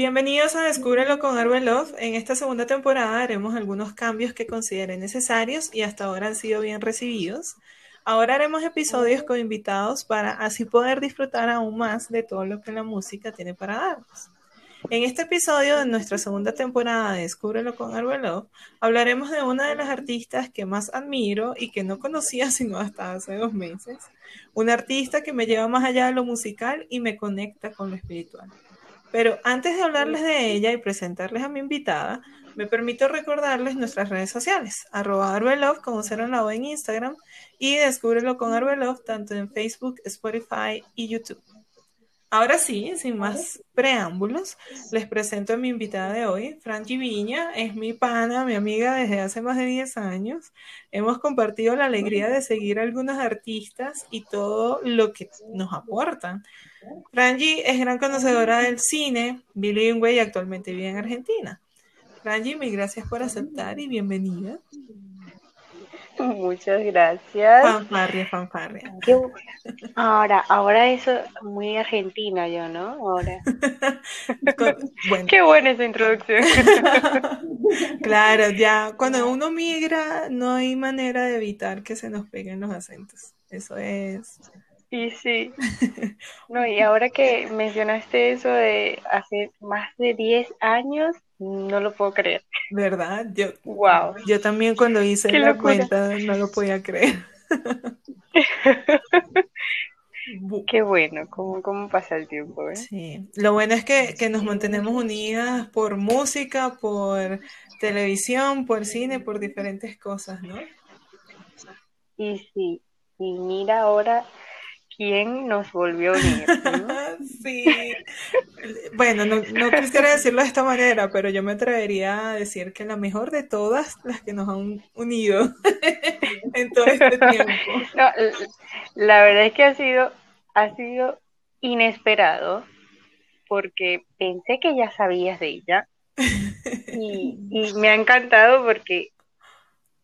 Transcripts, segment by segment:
Bienvenidos a Descúbrelo con Love. En esta segunda temporada haremos algunos cambios que considere necesarios y hasta ahora han sido bien recibidos. Ahora haremos episodios con invitados para así poder disfrutar aún más de todo lo que la música tiene para darnos. En este episodio de nuestra segunda temporada de Descúbrelo con Arbelov, hablaremos de una de las artistas que más admiro y que no conocía sino hasta hace dos meses. Una artista que me lleva más allá de lo musical y me conecta con lo espiritual. Pero antes de hablarles de ella y presentarles a mi invitada, me permito recordarles nuestras redes sociales, arroba Arbelov con cero en la O en Instagram y Descúbrelo con Arbelov tanto en Facebook, Spotify y YouTube. Ahora sí, sin más preámbulos, les presento a mi invitada de hoy, Franchi Viña. Es mi pana, mi amiga desde hace más de 10 años. Hemos compartido la alegría de seguir a algunos artistas y todo lo que nos aportan. Frangi es gran conocedora del cine, bilingüe y actualmente vive en Argentina. Frangi, mil gracias por aceptar y bienvenida. Muchas gracias. Fanfarria, fanfarria. ahora, ahora eso muy argentina yo, ¿no? Ahora. Qué buena esa introducción. claro, ya cuando uno migra no hay manera de evitar que se nos peguen los acentos. Eso es. Y sí. No, y ahora que mencionaste eso de hace más de 10 años, no lo puedo creer. ¿Verdad? Yo, wow. yo también cuando hice la cuenta no lo podía creer. Qué bueno, ¿Cómo, cómo pasa el tiempo. Eh? Sí, lo bueno es que, que nos mantenemos unidas por música, por televisión, por cine, por diferentes cosas, ¿no? Y sí, y mira ahora quién nos volvió a unir. sí. Bueno, no, quisiera decirlo de esta manera, pero yo me atrevería a decir que la mejor de todas las que nos han unido en todo este tiempo. la verdad es que ha sido, ha sido inesperado, porque pensé que ya sabías de ella. y me ha encantado porque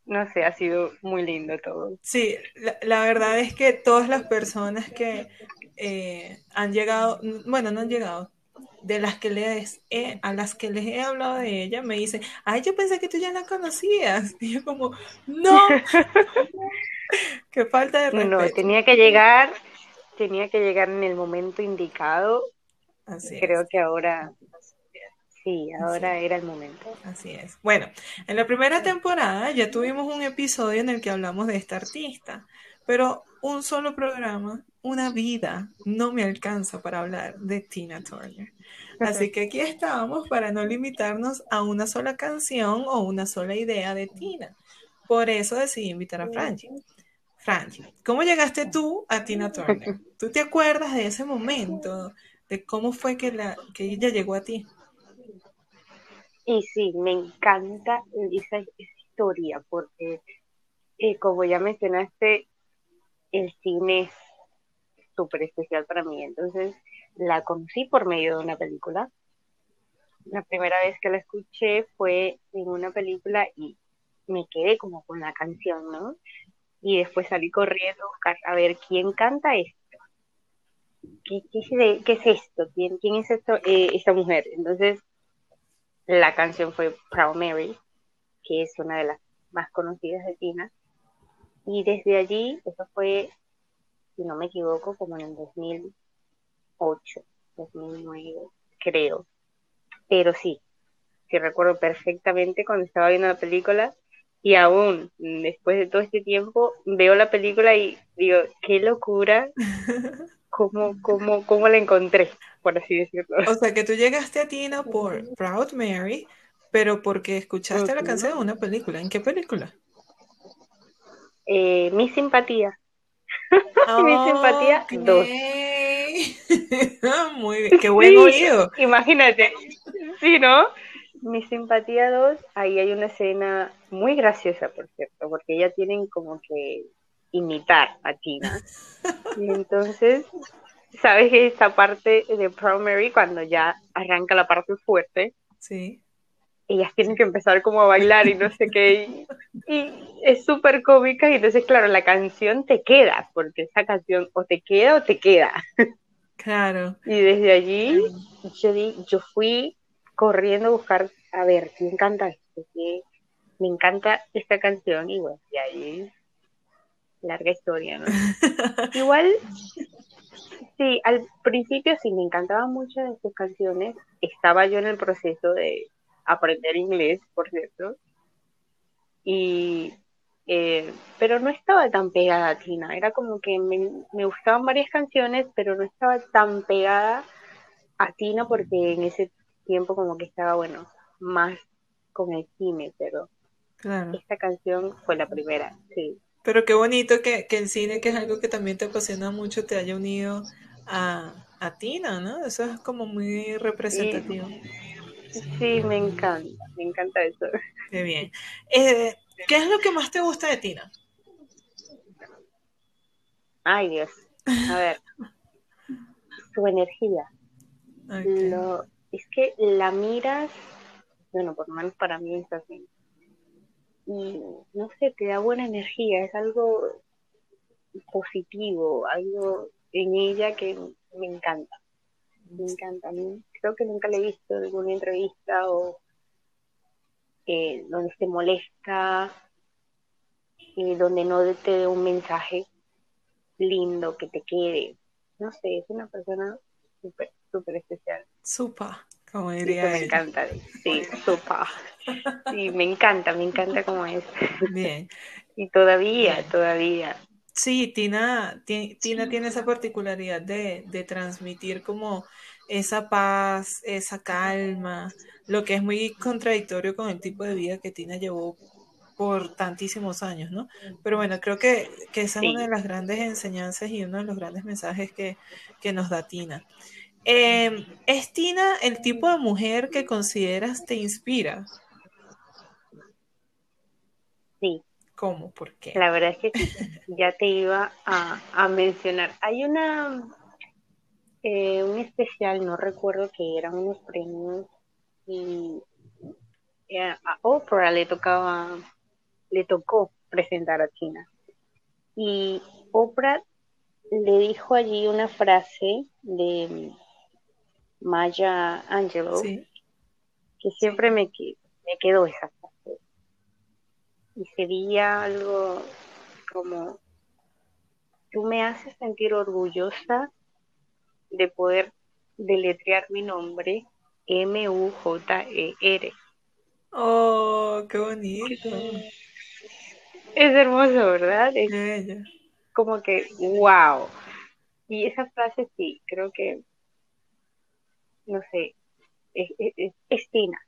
no sé, ha sido muy lindo todo. Sí, la, verdad es que todas las personas que eh, han llegado, bueno, no han llegado, de las que les he, a las que les he hablado de ella, me dicen, ay, yo pensé que tú ya la conocías. Y yo como, no, qué falta de respeto. No, tenía que llegar, tenía que llegar en el momento indicado. Así Creo que ahora Sí, ahora era el momento. Así es. Bueno, en la primera temporada ya tuvimos un episodio en el que hablamos de esta artista, pero un solo programa, una vida, no me alcanza para hablar de Tina Turner. Así que aquí estábamos para no limitarnos a una sola canción o una sola idea de Tina. Por eso decidí invitar a Frangie. Frangie, ¿cómo llegaste tú a Tina Turner? ¿Tú te acuerdas de ese momento? ¿De cómo fue que, la, que ella llegó a ti? Y sí, me encanta esa, historia porque, eh, como ya mencionaste, el cine es súper especial para mí. Entonces, la conocí por medio de una película. La primera vez que la escuché fue en una película y me quedé como con la canción, ¿no? Y después salí corriendo a buscar a ver quién canta esto. ¿Qué, es esto? ¿Quién, quién es esto, eh, esta mujer? Entonces la canción fue Proud Mary, que es una de las más conocidas de Tina. Y desde allí, eso fue, si no me equivoco, como en el 2008, 2009, creo. Pero sí, sí recuerdo perfectamente cuando estaba viendo la película y aún después de todo este tiempo veo la película y digo, qué locura, cómo, cómo, cómo la encontré por así decirlo. O sea, que tú llegaste a Tina por Proud Mary, pero porque escuchaste la canción de una película. ¿En qué película? Eh, mi simpatía. mi simpatía 2. Muy bien, qué buen oído. Imagínate, sí, ¿no? Mi simpatía 2, ahí hay una escena muy graciosa, por cierto, porque ellas tienen como que imitar a Tina. Y entonces sabes que esta parte de Primary, cuando ya arranca la parte fuerte, sí. ellas tienen que empezar como a bailar y no sé qué, y, es súper cómica, y entonces, claro, la canción te queda, porque esa canción o te queda o te queda. Claro. Y desde allí yo, yo fui corriendo a buscar, a ver, me encanta esto, me encanta esta canción y bueno, y ahí larga historia, ¿no? Igual, sí, al principio sí me encantaban mucho de sus canciones, estaba yo en el proceso de aprender inglés, por cierto, y eh, pero no estaba tan pegada a Tina, era como que me, me gustaban varias canciones, pero no estaba tan pegada a Tina porque en ese tiempo como que estaba, bueno, más con el cine, pero esta canción fue la primera, sí. Pero qué bonito que, que, el cine, que es algo que también te apasiona mucho, te haya unido a, a Tina, ¿no? Eso es como muy representativo. Sí, me encanta, me encanta eso. Qué bien. Eh, ¿Qué es lo que más te gusta de Tina? Ay, Dios. A ver. Su energía. es que la miras, bueno, por lo menos para mí es así. Y no sé, te da buena energía, es algo positivo, algo en ella que me encanta. Me encanta. Creo que nunca le he visto en ninguna entrevista o eh, donde se molesta, eh, donde no te dé un mensaje lindo que te quede. No sé, es una persona súper, súper especial. Supa, como diría Me encanta, sí, supa. Sí, me encanta, me encanta como es. Bien. y todavía, todavía. Sí, Tina, Tina tiene esa particularidad de, de transmitir como esa paz, esa calma, lo que es muy contradictorio con el tipo de vida que Tina llevó por tantísimos años, ¿no? Pero bueno, creo que, esa es una de las grandes enseñanzas y uno de los grandes mensajes que, nos da Tina. Em, ¿Es Tina el tipo de mujer que consideras te inspira? Sí. ¿Cómo? ¿Por qué? La verdad es que ya te iba a, a mencionar. Hay una eh, un especial, no recuerdo que eran unos premios y eh, a Oprah le tocaba, le tocó presentar a China. Y Oprah le dijo allí una frase de Maya Angelou que siempre me, me quedó esa. Y sería algo como, tú me haces sentir orgullosa de poder deletrear mi nombre M-U-J-E-R. Oh, qué bonito. Es hermoso, ¿verdad? Es como que, wow. Y esa frase sí, creo que, no sé, es, es, Tina.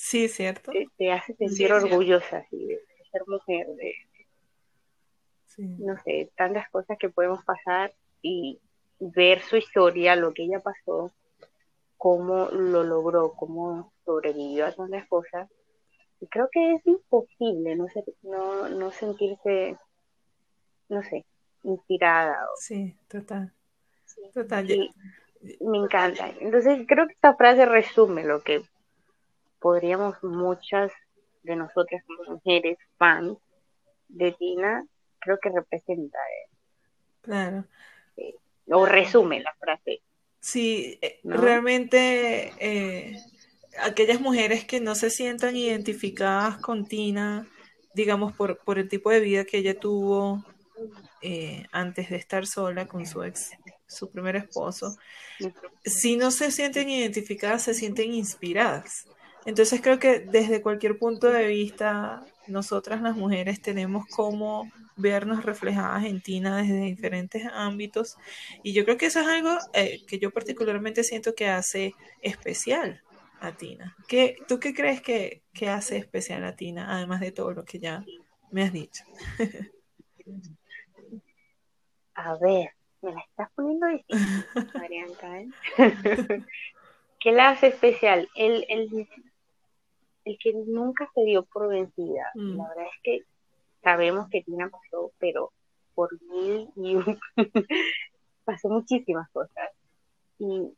Sí, cierto. Te, hace sentir orgullosa de, ser mujer, de, no sé, tantas cosas que podemos pasar y ver su historia, lo que ella pasó, cómo lo logró, cómo sobrevivió a tantas cosas. Y creo que es imposible no, no, no sentirse, no sé, inspirada. Sí, total. Total. me encanta. Entonces creo que esta frase resume lo que podríamos muchas de nosotras como mujeres fans de Tina, creo que representa. Claro o resume la frase. Sí, eh, realmente eh, aquellas mujeres que no se sientan identificadas con Tina, digamos, por, por el tipo de vida que ella tuvo eh, antes de estar sola con su ex, su primer esposo, si no se sienten identificadas, se sienten inspiradas. Entonces creo que desde cualquier punto de vista, nosotras las mujeres tenemos como vernos reflejadas en Tina desde diferentes ámbitos. Y yo creo que eso es algo eh, que yo particularmente siento que hace especial a Tina. ¿Qué, ¿Tú qué crees que, hace especial a Tina, además de todo lo que ya me has dicho? a ver, me la estás poniendo difícil, Marianca. ¿eh? ¿Qué la hace especial? El, el, el que nunca se dio por vencida. Mm. La verdad es que sabemos que Tina pasó, pero por mil y pasó muchísimas cosas. Y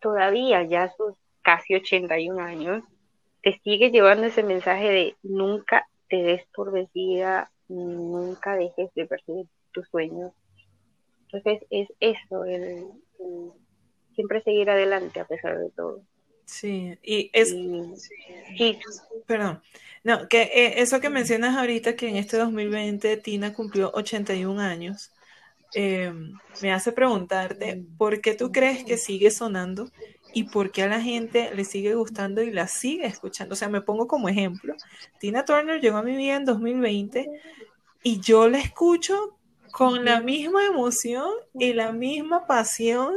todavía, ya sus casi 81 años, te sigue llevando ese mensaje de nunca te des por vencida, nunca dejes de perseguir tus sueños. Entonces es eso, el, siempre seguir adelante a pesar de todo. Sí, y es... sí. Perdón. No, que eh, eso que mencionas ahorita, que en este 2020 Tina cumplió 81 años, eh, me hace preguntarte, ¿por qué tú crees que sigue sonando y por qué a la gente le sigue gustando y la sigue escuchando? O sea, me pongo como ejemplo. Tina Turner llegó a mi vida en 2020 y yo la escucho con la misma emoción y la misma pasión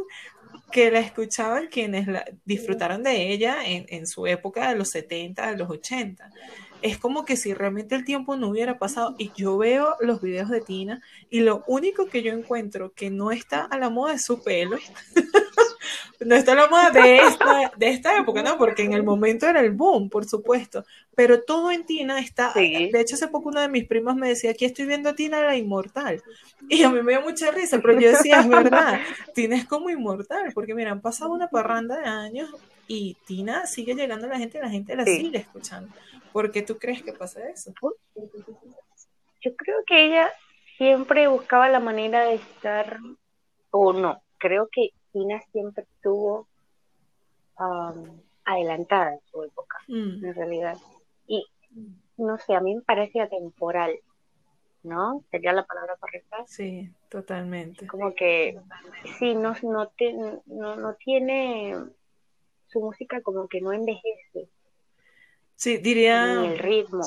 que la escuchaban quienes la, disfrutaron de ella en, en, su época de los 70, de los 80 es como que si realmente el tiempo no hubiera pasado y yo veo los videos de Tina y lo único que yo encuentro que no está a la moda es su pelo. no está la moda de esta, de esta época, ¿no? Porque en el momento era el boom, por supuesto. Pero todo en Tina está. De hecho, hace poco uno de mis primos me decía: Aquí estoy viendo a Tina la inmortal. Y a mí me dio mucha risa, pero yo decía: Es verdad, Tina es como inmortal. Porque mira, han pasado una parranda de años y Tina sigue llegando a la gente y la gente la sigue escuchando. ¿Por qué tú crees que pasa eso? Yo creo que ella siempre buscaba la manera de estar, o no, creo que Tina siempre estuvo adelantada en su época, mm. en realidad. Y no sé, a mí me parece atemporal, ¿no? ¿Sería la palabra correcta? Sí, totalmente. Como que sí, no, no, no, no tiene su música como que no envejece. Sí, diría. el ritmo.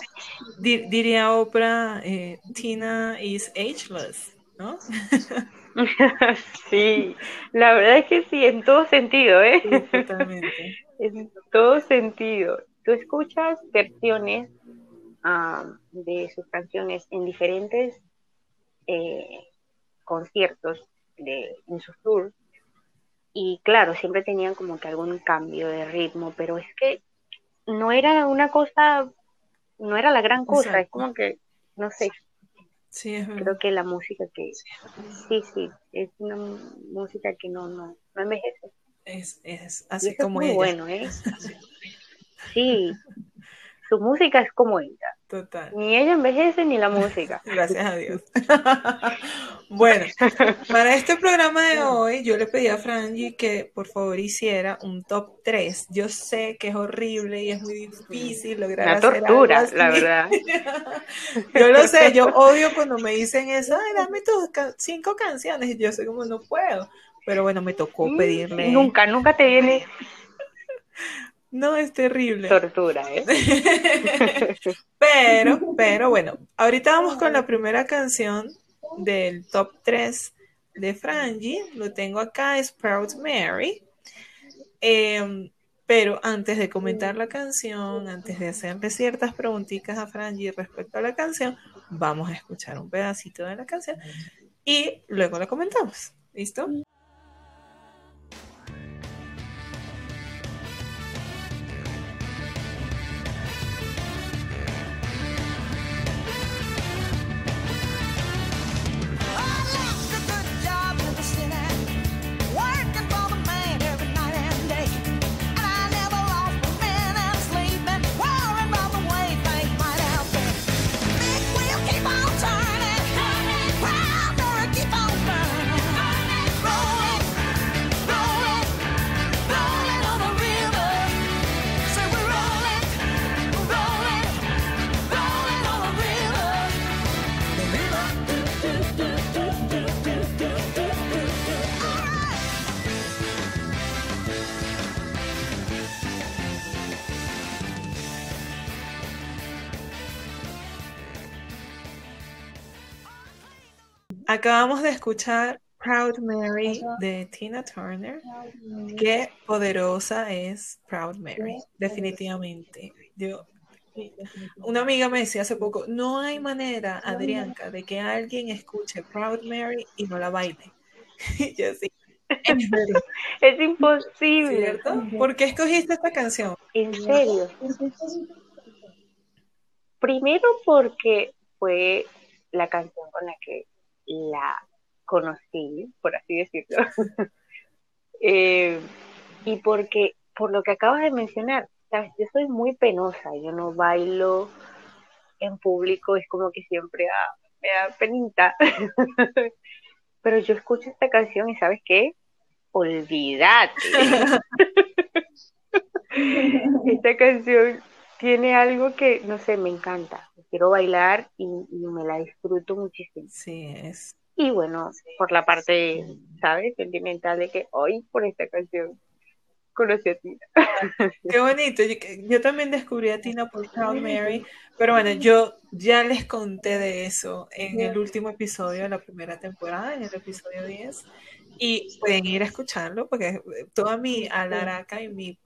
diría Oprah, eh, Tina is ageless, ¿no? sí, la verdad es que sí, en todo sentido, ¿eh? totalmente. en todo sentido. Tú escuchas versiones ah, de sus canciones en diferentes eh, conciertos de, en sus tours y claro, siempre tenían como que algún cambio de ritmo, pero es que no era una cosa, no era la gran cosa, es como que, no sé. Sí, es Creo que la música que, sí, sí, es una música que no, no, no envejece. Es, es así como es muy bueno, ¿eh? Sí, su música es como ella. Total. Ni ella envejece ni la música. Gracias a Dios. bueno, para este programa de hoy, yo le pedí a Frangie que por favor hiciera un top 3. Yo sé que es horrible y es muy difícil lograr Una tortura, la verdad. yo lo sé, yo odio cuando me dicen eso, ay, dame tus cinco canciones. Y yo sé como no puedo. Pero bueno, me tocó mm, pedirle. Nunca, nunca te viene no, es terrible. Tortura, ¿eh? Pero, pero bueno, ahorita vamos con la primera canción del top 3 de Frangie. Lo tengo acá, es Proud Mary. Em, pero antes de comentar la canción, antes de hacerle ciertas preguntitas a Frangie respecto a la canción, vamos a escuchar un pedacito de la canción y luego la comentamos. ¿Listo? Acabamos de escuchar Proud Mary de Tina Turner. Qué poderosa es Proud Mary, definitivamente. Yo, una amiga me decía hace poco, no hay manera, Adrianca, de que alguien escuche Proud Mary y no la baile. yo sí. Es imposible. ¿Cierto? ¿Por qué escogiste esta canción? En serio. Primero porque fue la canción con la que la conocí, por así decirlo, eh, y porque, por lo que acabas de mencionar, ¿sabes? yo soy muy penosa, yo no bailo en público, es como que siempre ah, me da penita, pero yo escucho esta canción y ¿sabes qué? Olvídate. Esta canción tiene algo que, no sé, me encanta. Quiero bailar y, me la disfruto muchísimo. Sí, es. Y bueno, por la parte, ¿sabes? Sentimental de que hoy por esta canción conocí a Tina. Qué bonito. Yo, también descubrí a Tina por Proud Mary, pero bueno, yo ya les conté de eso en el último episodio de la primera temporada, en el episodio 10. Y pueden ir a escucharlo porque toda mi alaraca y mi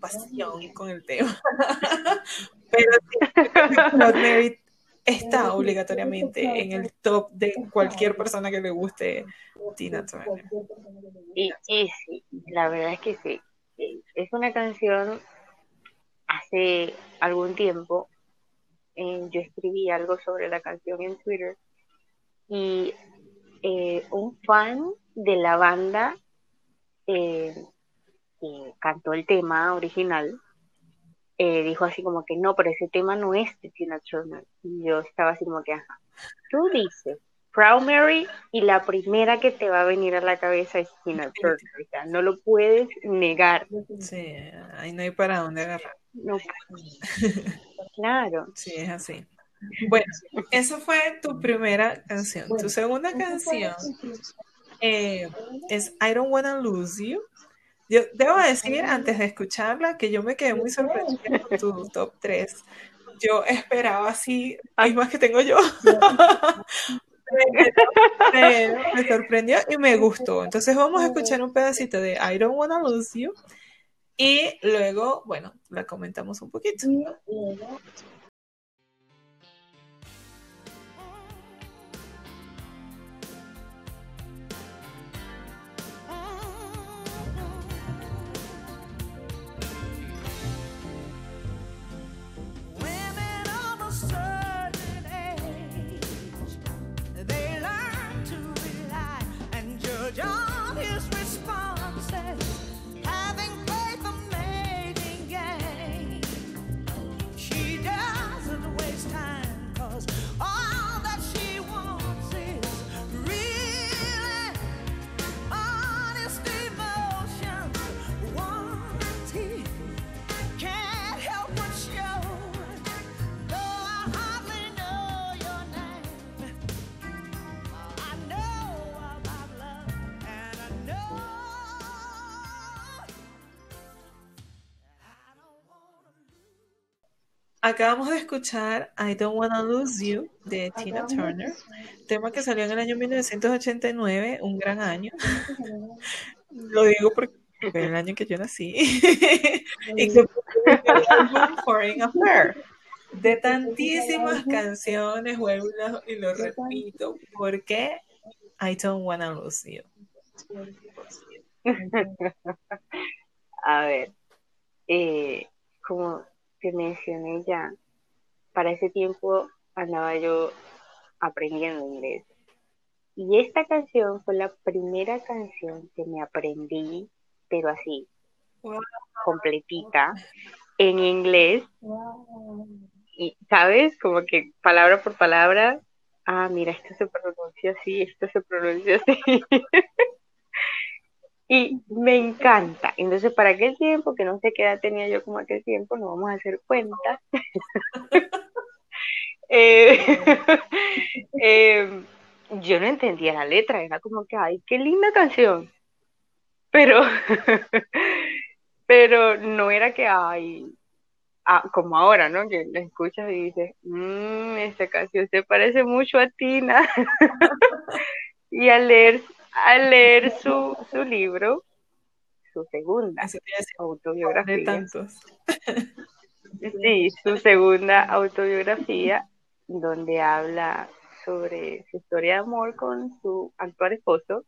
pasión con el tema. Pero Proud Mary está obligatoriamente en el top de cualquier persona que le guste Tina Turner. Y, y sí, la verdad es que sí. Es una canción, hace algún tiempo, eh, yo escribí algo sobre la canción en Twitter y eh, un fan de la banda eh, que cantó el tema original eh, dijo así como que no, pero ese tema no es de Tina Turner. Y yo estaba así como que, ajá, tú dices Proud Mary y la primera que te va a venir a la cabeza es Tina Turner. O sea, no lo puedes negar. Sí, ahí no hay para dónde agarrar. No. claro. Sí, es así. Bueno, esa fue tu primera canción. Tu segunda canción eh, es I Don't Wanna Lose You yo debo decir, antes de escucharla, que yo me quedé muy sorprendida con tu top 3. Yo esperaba así, hay más que tengo yo. me, sorprendió y me gustó. Entonces vamos a escuchar un pedacito de I Don't Wanna Lose You y luego, bueno, la comentamos un poquito. Acabamos de escuchar I Don't Wanna Lose You de Tina Turner, tema que salió en el año 1989, un gran año. Lo digo porque es el año que yo nací. y que Foreign Affair. De tantísimas canciones, vuelvo y lo, repito, ¿por qué I Don't Wanna Lose You? A ver, eh, como que mencioné ya, para ese tiempo andaba yo aprendiendo inglés. Y esta canción fue la primera canción que me aprendí, pero así, completita, en inglés. Y, ¿sabes? Como que palabra por palabra, ah, mira, esto se pronuncia así, esto se pronuncia así. y me encanta. Entonces, para aquel tiempo, que no sé qué edad tenía yo como aquel tiempo, no vamos a hacer cuentas. Eh, em, yo no entendía la letra, era como que, ay, qué linda canción. Pero, pero no era que, ay, ah, como ahora, ¿no? Que la escuchas y dices, mmm, esta canción se parece mucho a Tina. y al leer al leer su, su libro, su segunda autobiografía. De tantos. Sí, su segunda autobiografía, donde habla sobre su historia de amor con su actual esposo,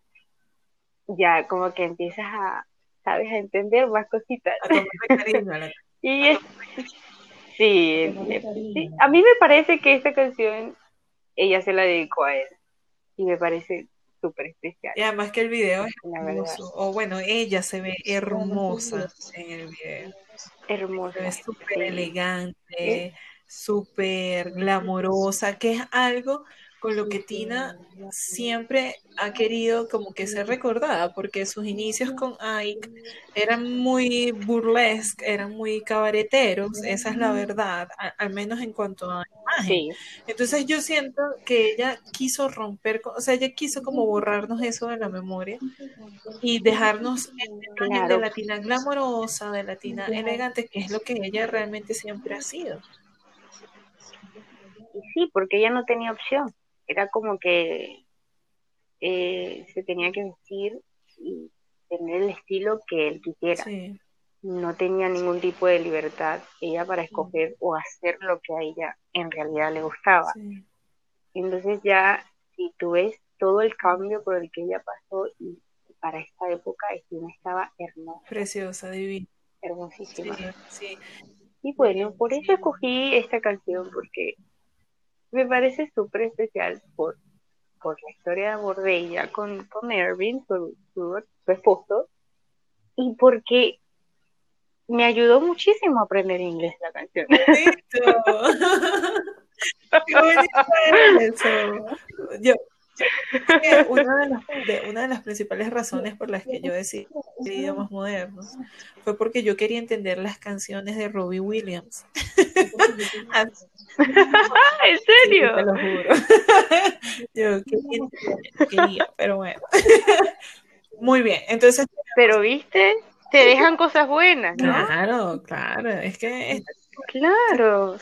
ya como que empiezas a, sabes, a entender más cositas. y es, sí, sí, a mí me parece que esta canción ella se la dedicó a él y me parece súper especial. Y además que el video es hermoso. O bueno, ella se ve hermosa en el video. Hermosa. Es súper elegante, súper glamorosa, que es algo con lo que Tina siempre ha querido como que ser recordada, porque sus inicios con Ike eran muy burlesque, eran muy cabareteros, esa es la verdad, al menos en cuanto a imagen. Entonces yo siento que ella quiso romper, o sea, ella quiso como borrarnos eso de la memoria y dejarnos en de la Tina glamorosa, de la Tina elegante, que es lo que ella realmente siempre ha sido. Y sí, porque ella no tenía opción era como que eh, se tenía que vestir y tener el estilo que él quisiera. No tenía ningún tipo de libertad ella para escoger o hacer lo que a ella en realidad le gustaba. Entonces ya, si tú ves todo el cambio por el que ella pasó y para esta época, Estina estaba hermosa. Preciosa, divina. Hermosísima. Y bueno, por eso escogí esta canción, porque me parece súper especial por, por la historia de amor de ella con, con Erwin, su, su, esposo, y porque me ayudó muchísimo a aprender inglés la canción. ¡Qué eso! Yo, una de, una de las principales razones por las que yo decidí idiomas modernos fue porque yo quería entender las canciones de Robbie Williams. ¿En serio? te lo juro. yo quería, pero bueno. Muy bien, entonces. Pero viste, te dejan cosas buenas, ¿no? Claro, claro. Es que Claro.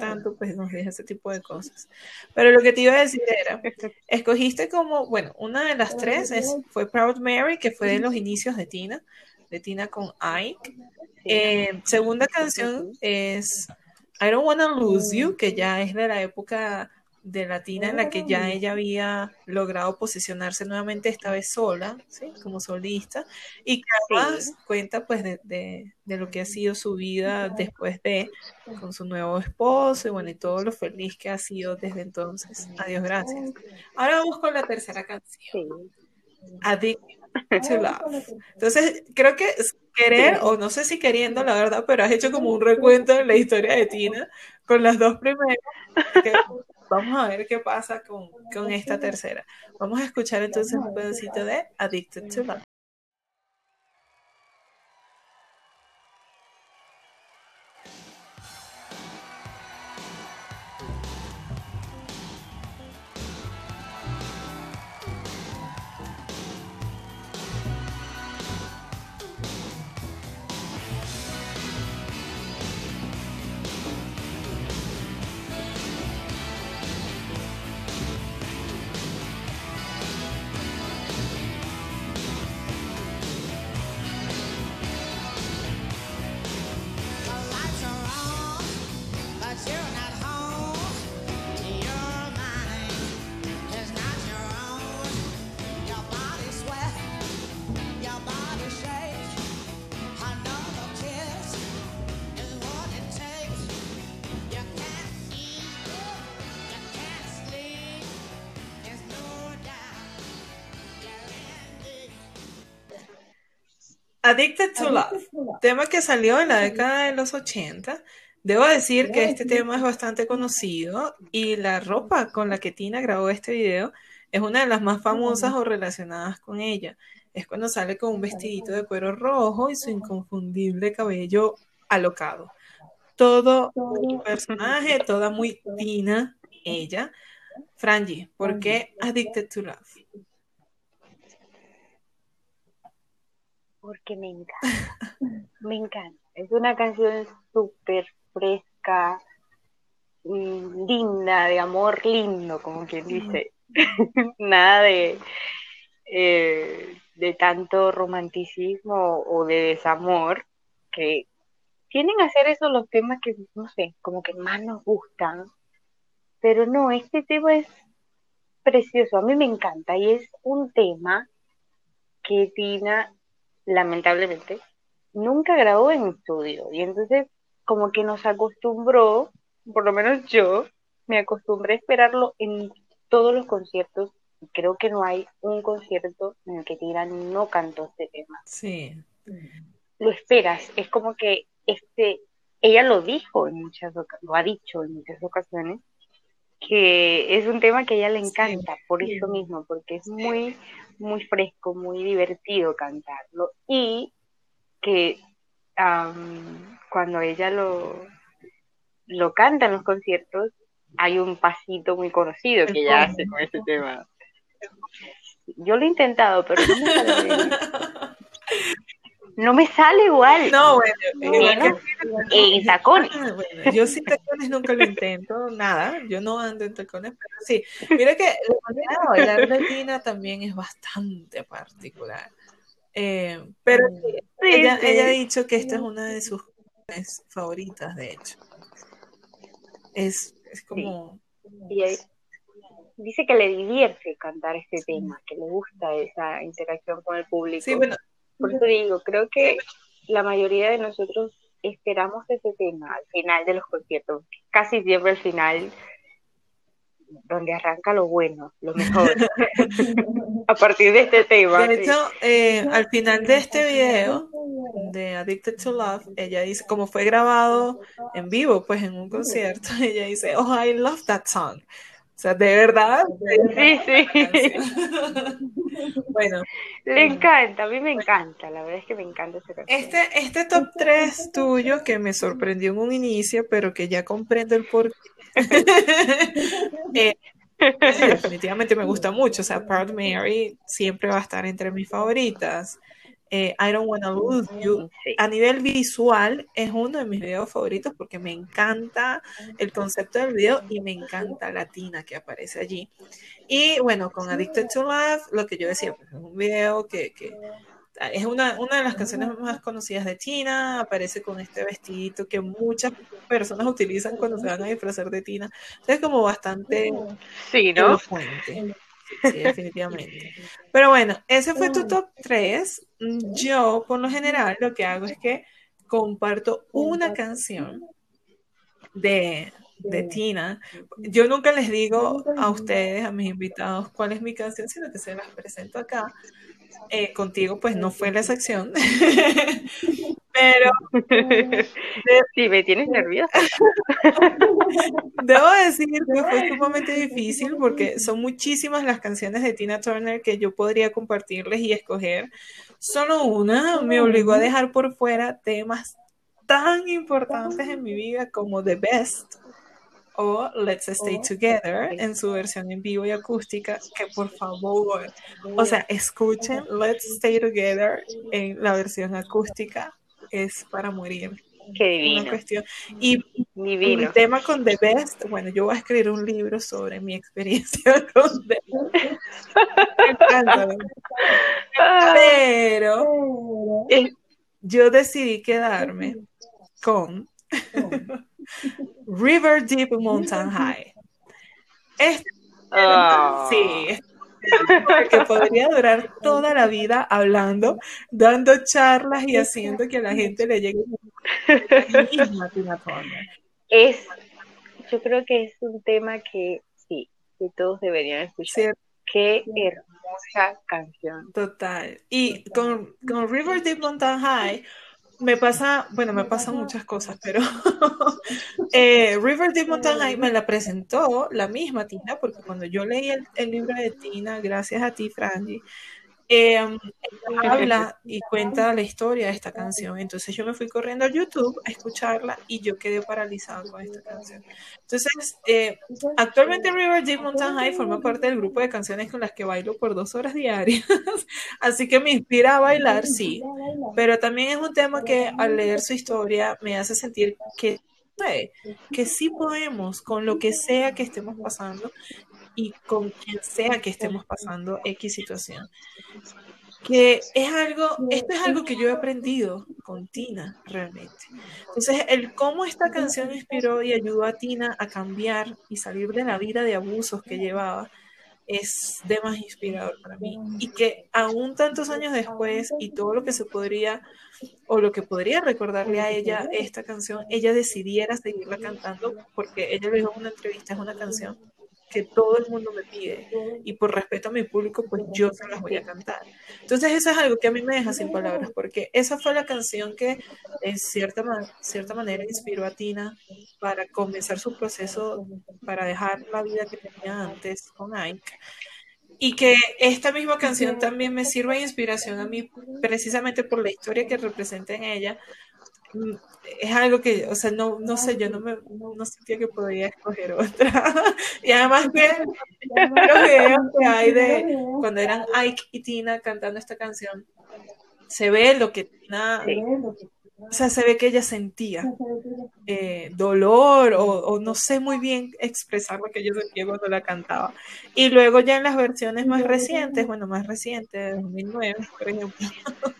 tanto, pues nos deja ese tipo de cosas. Pero lo que te iba a decir era, escogiste como, bueno, una de las tres es, fue Proud Mary, que fue de los inicios de Tina, de Tina con Ike. Eh, segunda canción es I Don't Wanna Lose You, que ya es de la época de Latina en la que ya ella había logrado posicionarse nuevamente esta vez sola, ¿sí? como solista, y que además cuenta pues de, de, lo que ha sido su vida después de, con su nuevo esposo, y bueno, y todo lo feliz que ha sido desde entonces. Adiós, gracias. Ahora vamos con la tercera canción. Addict to Love. Entonces, creo que querer, o no sé si queriendo, la verdad, pero has hecho como un recuento de la historia de Tina con las dos primeras. Vamos a ver qué pasa con, con esta tercera. Vamos a escuchar entonces un pedacito de Addicted to Love. Addicted to Love, tema que salió en la década de los 80. Debo decir que este tema es bastante conocido y la ropa con la que Tina grabó este video es una de las más famosas o relacionadas con ella. Es cuando sale con un vestidito de cuero rojo y su inconfundible cabello alocado. Todo un personaje, toda muy Tina, ella. Frangie, ¿por qué Addicted to Love? Porque me encanta. me encanta. Es una canción súper fresca, mm, linda, de amor lindo, como quien dice. Nada de, eh, de tanto romanticismo o de desamor, que tienen a ser esos los temas que, no sé, como que más nos gustan. Pero no, este tema es precioso, a mí me encanta y es un tema que Tina lamentablemente, nunca grabó en estudio. Y entonces, como que nos acostumbró, por lo menos yo, me acostumbré a esperarlo en todos los conciertos. Y creo que no hay un concierto en el que Tira no cantó este tema. Sí. Lo esperas, es como que este, ella lo dijo en muchas lo ha dicho en muchas ocasiones, que es un tema que a ella le encanta, por eso mismo, porque es muy, muy fresco, muy divertido cantarlo. Y que cuando ella lo, lo canta en los conciertos, hay un pasito muy conocido que ella hace con ese tema. Yo lo he intentado, pero me sale, no me sale igual. No, bueno, bueno en tacones. Ah, yo sin tacones nunca lo intento, nada. Yo no ando en tacones, pero sí. Mira que la manera de bailar latina también es bastante particular. Eh, pero ella, ella, ha dicho que esta es una de sus favoritas, de hecho. Es, es como... dice que le divierte cantar este tema, que le gusta esa interacción con el público. Sí, bueno. Por eso digo, creo que la mayoría de nosotros esperamos ese tema al final de los conciertos, casi siempre al final, donde arranca lo bueno, lo mejor, a partir de este tema. De hecho, eh, al final de este video de Addicted to Love, ella dice, como fue grabado en vivo, pues en un concierto, ella dice, oh, I love that song. O sea, de verdad. Sí, sí. bueno. Le encanta, a mí me encanta, la verdad es que me encanta ese canción. Este, este top 3 tuyo que me sorprendió en un inicio, pero que ya comprendo el porqué. eh, definitivamente me gusta mucho. O sea, Proud Mary siempre va a estar entre mis favoritas. Eh, I Don't Wanna Lose You. A nivel visual es uno de mis videos favoritos porque me encanta el concepto del video y me encanta la tina que aparece allí. Y bueno, con Addicted to Love, lo que yo decía, pues, es un video que, que es una, una, de las canciones más conocidas de Tina, aparece con este vestidito que muchas personas utilizan cuando se van a disfrazar de Tina. Es como bastante sí, ¿no? Sí, definitivamente. Pero bueno, ese fue tu top 3. Yo, por lo general, lo que hago es que comparto una canción de, de Tina. Yo nunca les digo a ustedes, a mis invitados, cuál es mi canción, sino que se las presento acá. Eh, contigo, pues no fue la excepción. Pero. Sí, me tienes nerviosa. Debo decir que fue sumamente difícil porque son muchísimas las canciones de Tina Turner que yo podría compartirles y escoger. Solo una me obligó a dejar por fuera temas tan importantes en mi vida como The Best o Let's Stay Together en su versión en vivo y acústica, que por favor, o sea, escuchen Let's Stay Together en la versión acústica, es para morir. Qué divino. Una cuestión. Y divino. el tema con The Best, bueno, yo voy a escribir un libro sobre mi experiencia con The Best. Pero yo decidí quedarme con River Deep Mountain High. Este, oh. Sí, que podría durar toda la vida hablando, dando charlas y haciendo que a la gente le llegue es yo creo que es un tema que sí, que todos deberían escuchar. Qué hermosa canción. Total. Y con, con River Deep Mountain High, me pasa, bueno, me pasan muchas cosas, pero eh, River Deep Mountain me la presentó la misma Tina, porque cuando yo leí el, libro de Tina, gracias a ti, Franji, eh, habla y cuenta la historia de esta canción. Entonces yo me fui corriendo a YouTube a escucharla y yo quedé paralizado con esta canción. Entonces, eh, actualmente River Deep Mountain High forma parte del grupo de canciones con las que bailo por dos horas diarias. Así que me inspira a bailar, sí. Pero también es un tema que al leer su historia me hace sentir que que sí podemos, con lo que sea que estemos pasando, y con quien sea que estemos pasando X situación. Que es algo, esto es algo que yo he aprendido con Tina realmente. Entonces, el cómo esta canción inspiró y ayudó a Tina a cambiar y salir de la vida de abusos que llevaba, es de más inspirador para mí. Y que aún tantos años después y todo lo que se podría o lo que podría recordarle a ella esta canción, ella decidiera seguirla cantando porque ella le dijo en una entrevista, es una canción que todo el mundo me pide y por respeto a mi público, pues yo se las voy a cantar. Entonces eso es algo que a mí me deja sin palabras, porque esa fue la canción que en cierta, cierta manera inspiró a Tina para comenzar su proceso para dejar la vida que tenía antes con Ike. Y que esta misma canción también me sirva de inspiración a mí, precisamente por la historia que representa en ella, es algo que, o sea, no, no sé, yo no me no sentía que podía escoger otra. y además que los videos que hay de cuando eran Ike y Tina cantando esta canción, se ve lo que Tina, o sea, se ve que ella sentía eh, dolor o, no sé muy bien expresar lo que yo sentía cuando la cantaba. Y luego ya en las versiones más recientes, bueno, más recientes, de 2009, por ejemplo,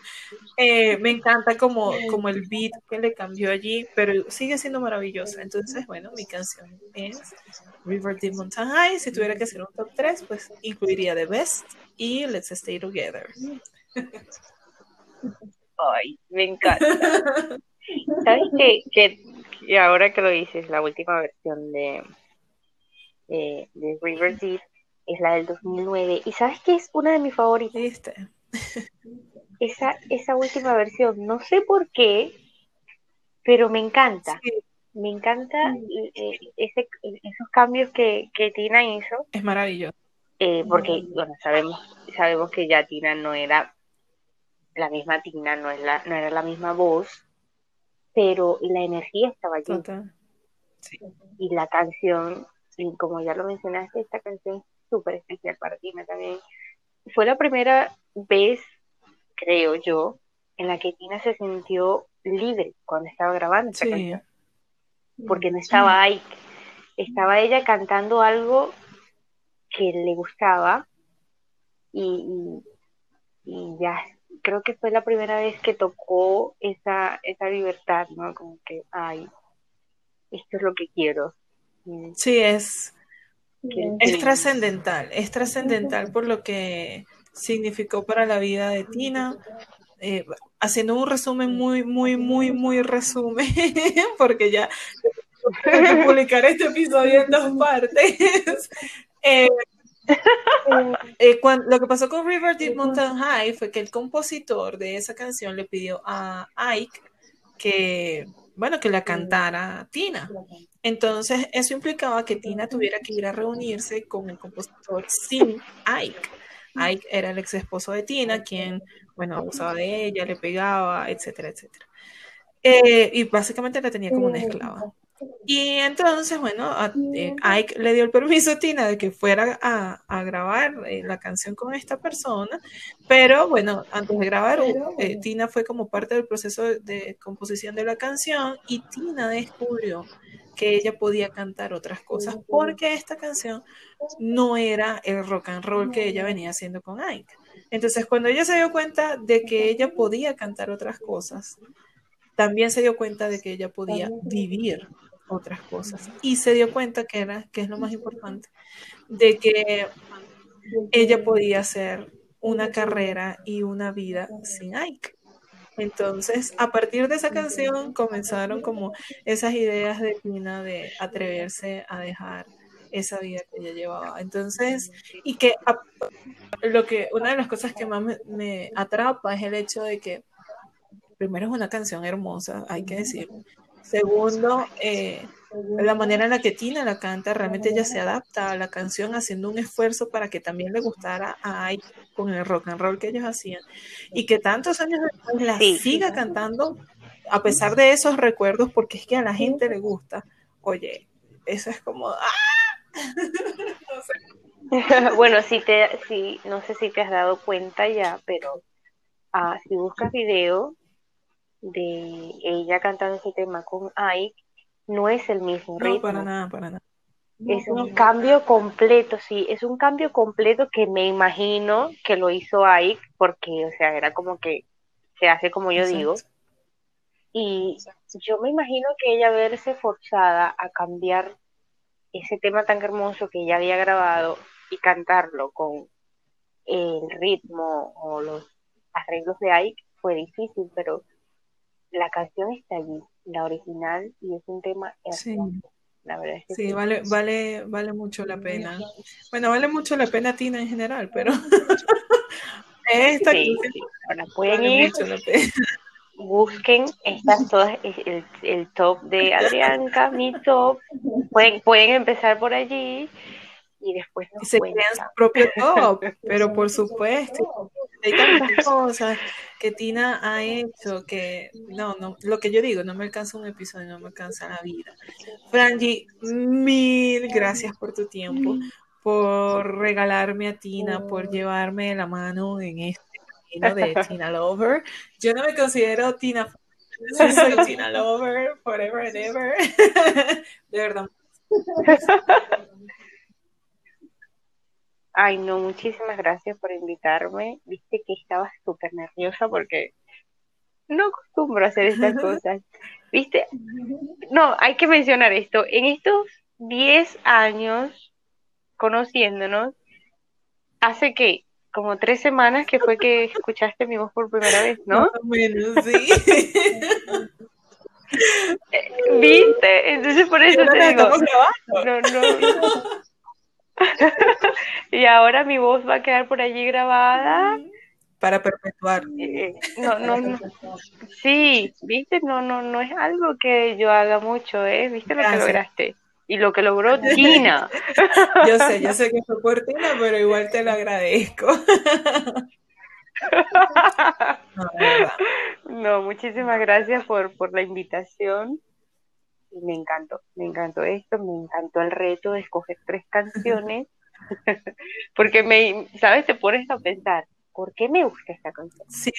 eh, me encanta como, como el beat que le cambió allí, pero sigue siendo maravillosa. Entonces, bueno, mi canción es River Deep Mountain High. Si tuviera que hacer un top 3, pues incluiría The Best y Let's Stay Together. Ay, me encanta. ¿Sabes qué? Que, ahora que lo dices, la última versión de, de, River Deep es la del 2009. ¿Y sabes qué es una de mis favoritas? Esa, esa última versión, no sé por qué, pero me encanta. Me encanta eh, ese, esos cambios que, que Tina hizo. Es maravilloso. Eh, porque, bueno, sabemos, sabemos que ya Tina no era la misma Tina, no, es la, no era la misma voz, pero la energía estaba allí. Y la canción, y como ya lo mencionaste, esta canción es súper especial para Tina también. Fue la primera vez, creo yo, en la que Tina se sintió libre cuando estaba grabando esta canción. Porque no estaba ahí. Estaba ella cantando algo que le gustaba y, y ya creo que fue la primera vez que tocó esa, esa libertad, ¿no? Como que, ay, esto es lo que quiero. Sí, es, es trascendental, es trascendental por lo que significó para la vida de Tina. Eh, haciendo un resumen muy, muy, muy, muy resumen, porque ya publicar este episodio en dos partes. Eh, eh, lo que pasó con River Deep Mountain High fue que el compositor de esa canción le pidió a Ike que, bueno, que la cantara Tina. Entonces, eso implicaba que Tina tuviera que ir a reunirse con el compositor sin Ike. Ike era el ex esposo de Tina, quien, bueno, abusaba de ella, le pegaba, etcétera, etcétera. Eh, y básicamente la tenía como una esclava. Y entonces, bueno, eh, Ike le dio el permiso a Tina de que fuera a, grabar eh, la canción con esta persona, pero bueno, antes de grabar, eh, Tina fue como parte del proceso de, composición de la canción y Tina descubrió que ella podía cantar otras cosas porque esta canción no era el rock and roll que ella venía haciendo con Ike. Entonces, cuando ella se dio cuenta de que ella podía cantar otras cosas, también se dio cuenta de que ella podía vivir otras cosas. Y se dio cuenta que era, que es lo más importante, de que ella podía hacer una carrera y una vida sin Ike. Entonces, a partir de esa canción comenzaron como esas ideas de Tina de atreverse a dejar esa vida que ella llevaba. Entonces, y que lo que una de las cosas que más me, me atrapa es el hecho de que primero es una canción hermosa, hay que decirlo, Segundo, eh, la manera en la que Tina la canta, realmente ella se adapta a la canción haciendo un esfuerzo para que también le gustara a Ike con el rock and roll que ellos hacían. Y que tantos años después la siga cantando a pesar de esos recuerdos, porque es que a la gente le gusta. Oye, eso es como... ¡ah! bueno, si te, si, no sé si te has dado cuenta ya, pero ah, si buscas video, de ella cantando ese tema con Ike no es el mismo ritmo. No, para nada, para nada. Es un cambio completo, sí, es un cambio completo que me imagino que lo hizo Ike porque, o sea, era como que se hace como yo digo. Y yo me imagino que ella verse forzada a cambiar ese tema tan hermoso que ella había grabado y cantarlo con el ritmo o los arreglos de Ike fue difícil, pero la canción está allí, la original, y es un tema hermoso. La verdad es que sí, vale, vale, vale mucho la pena. Bueno, vale mucho la pena Tina en general, pero esta sí, sí. Ahora pueden ir, busquen estas todas el, el, top de Adrianca, mi top, pueden, pueden empezar por allí y después se crean su propio top, pero por supuesto, hay tantas cosas que Tina ha hecho que no, no, lo que yo digo, no me alcanza un episodio, no me alcanza la vida. Franji, mil gracias por tu tiempo, por regalarme a Tina, por llevarme la mano en este camino de Tina Lover. Yo no me considero Tina, soy Tina Lover, forever and ever. De verdad. Ay, no, muchísimas gracias por invitarme. Viste que estaba súper nerviosa porque no acostumbro a hacer estas cosas. Viste, no, hay que mencionar esto. En estos 10 años conociéndonos, hace que como tres semanas que fue que escuchaste mi voz por primera vez, ¿no? Más o menos, sí. ¿Viste? Entonces por eso te digo. No, no. y ahora mi voz va a quedar por allí grabada. Para perpetuar. Eh, no, no, no. Sí, viste, no, no, no es algo que yo haga mucho, ¿eh? Viste lo que lograste. Y lo que logró Tina. yo sé, yo sé que fue por Tina, pero igual te lo agradezco. no, muchísimas gracias por, por la invitación me encantó, me encantó esto, me encantó el reto de escoger tres canciones, porque me, ¿sabes? Te pones a pensar, ¿por qué me gusta esta canción? Sí.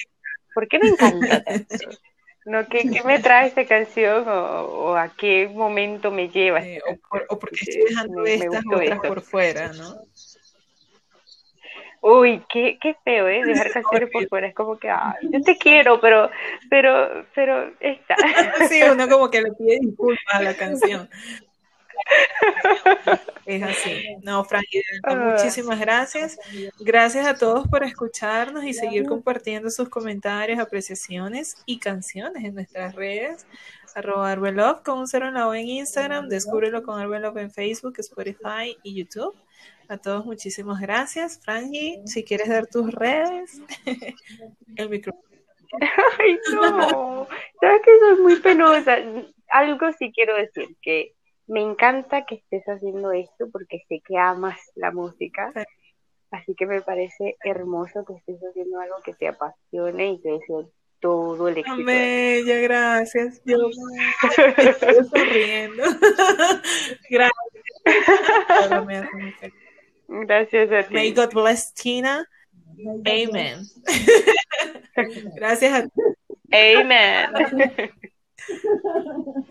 ¿Por qué me encanta No, ¿qué, ¿qué, me trae esta canción o, a qué momento me lleva? o, por, o, porque estoy dejando estas otras por fuera, ¿no? Uy, qué, qué feo, ¿eh? Dejar canciones por fuera. Es como que, ay, yo te quiero, pero, pero, pero, esta. Sí, uno como que le pide disculpas a la canción. Es así. No, Frankie, ah. muchísimas gracias. Gracias a todos por escucharnos y seguir compartiendo sus comentarios, apreciaciones y canciones en nuestras redes. Arroba Arbelov con un cero en la O en Instagram, descúbrelo con Arbelov en Facebook, Spotify y YouTube. A todos muchísimas gracias. Franji, si quieres dar tus redes, el micrófono. Ay, no. Sabes que soy muy penosa. Algo sí quiero decir, que me encanta que estés haciendo esto porque sé que amas la música. Así que me parece hermoso que estés haciendo algo que te apasione y te deseo todo el éxito. Bella, gracias. Yo estoy sonriendo. gracias. Gracias a ti. May God bless Tina. Amen. Gracias a ti. Amen.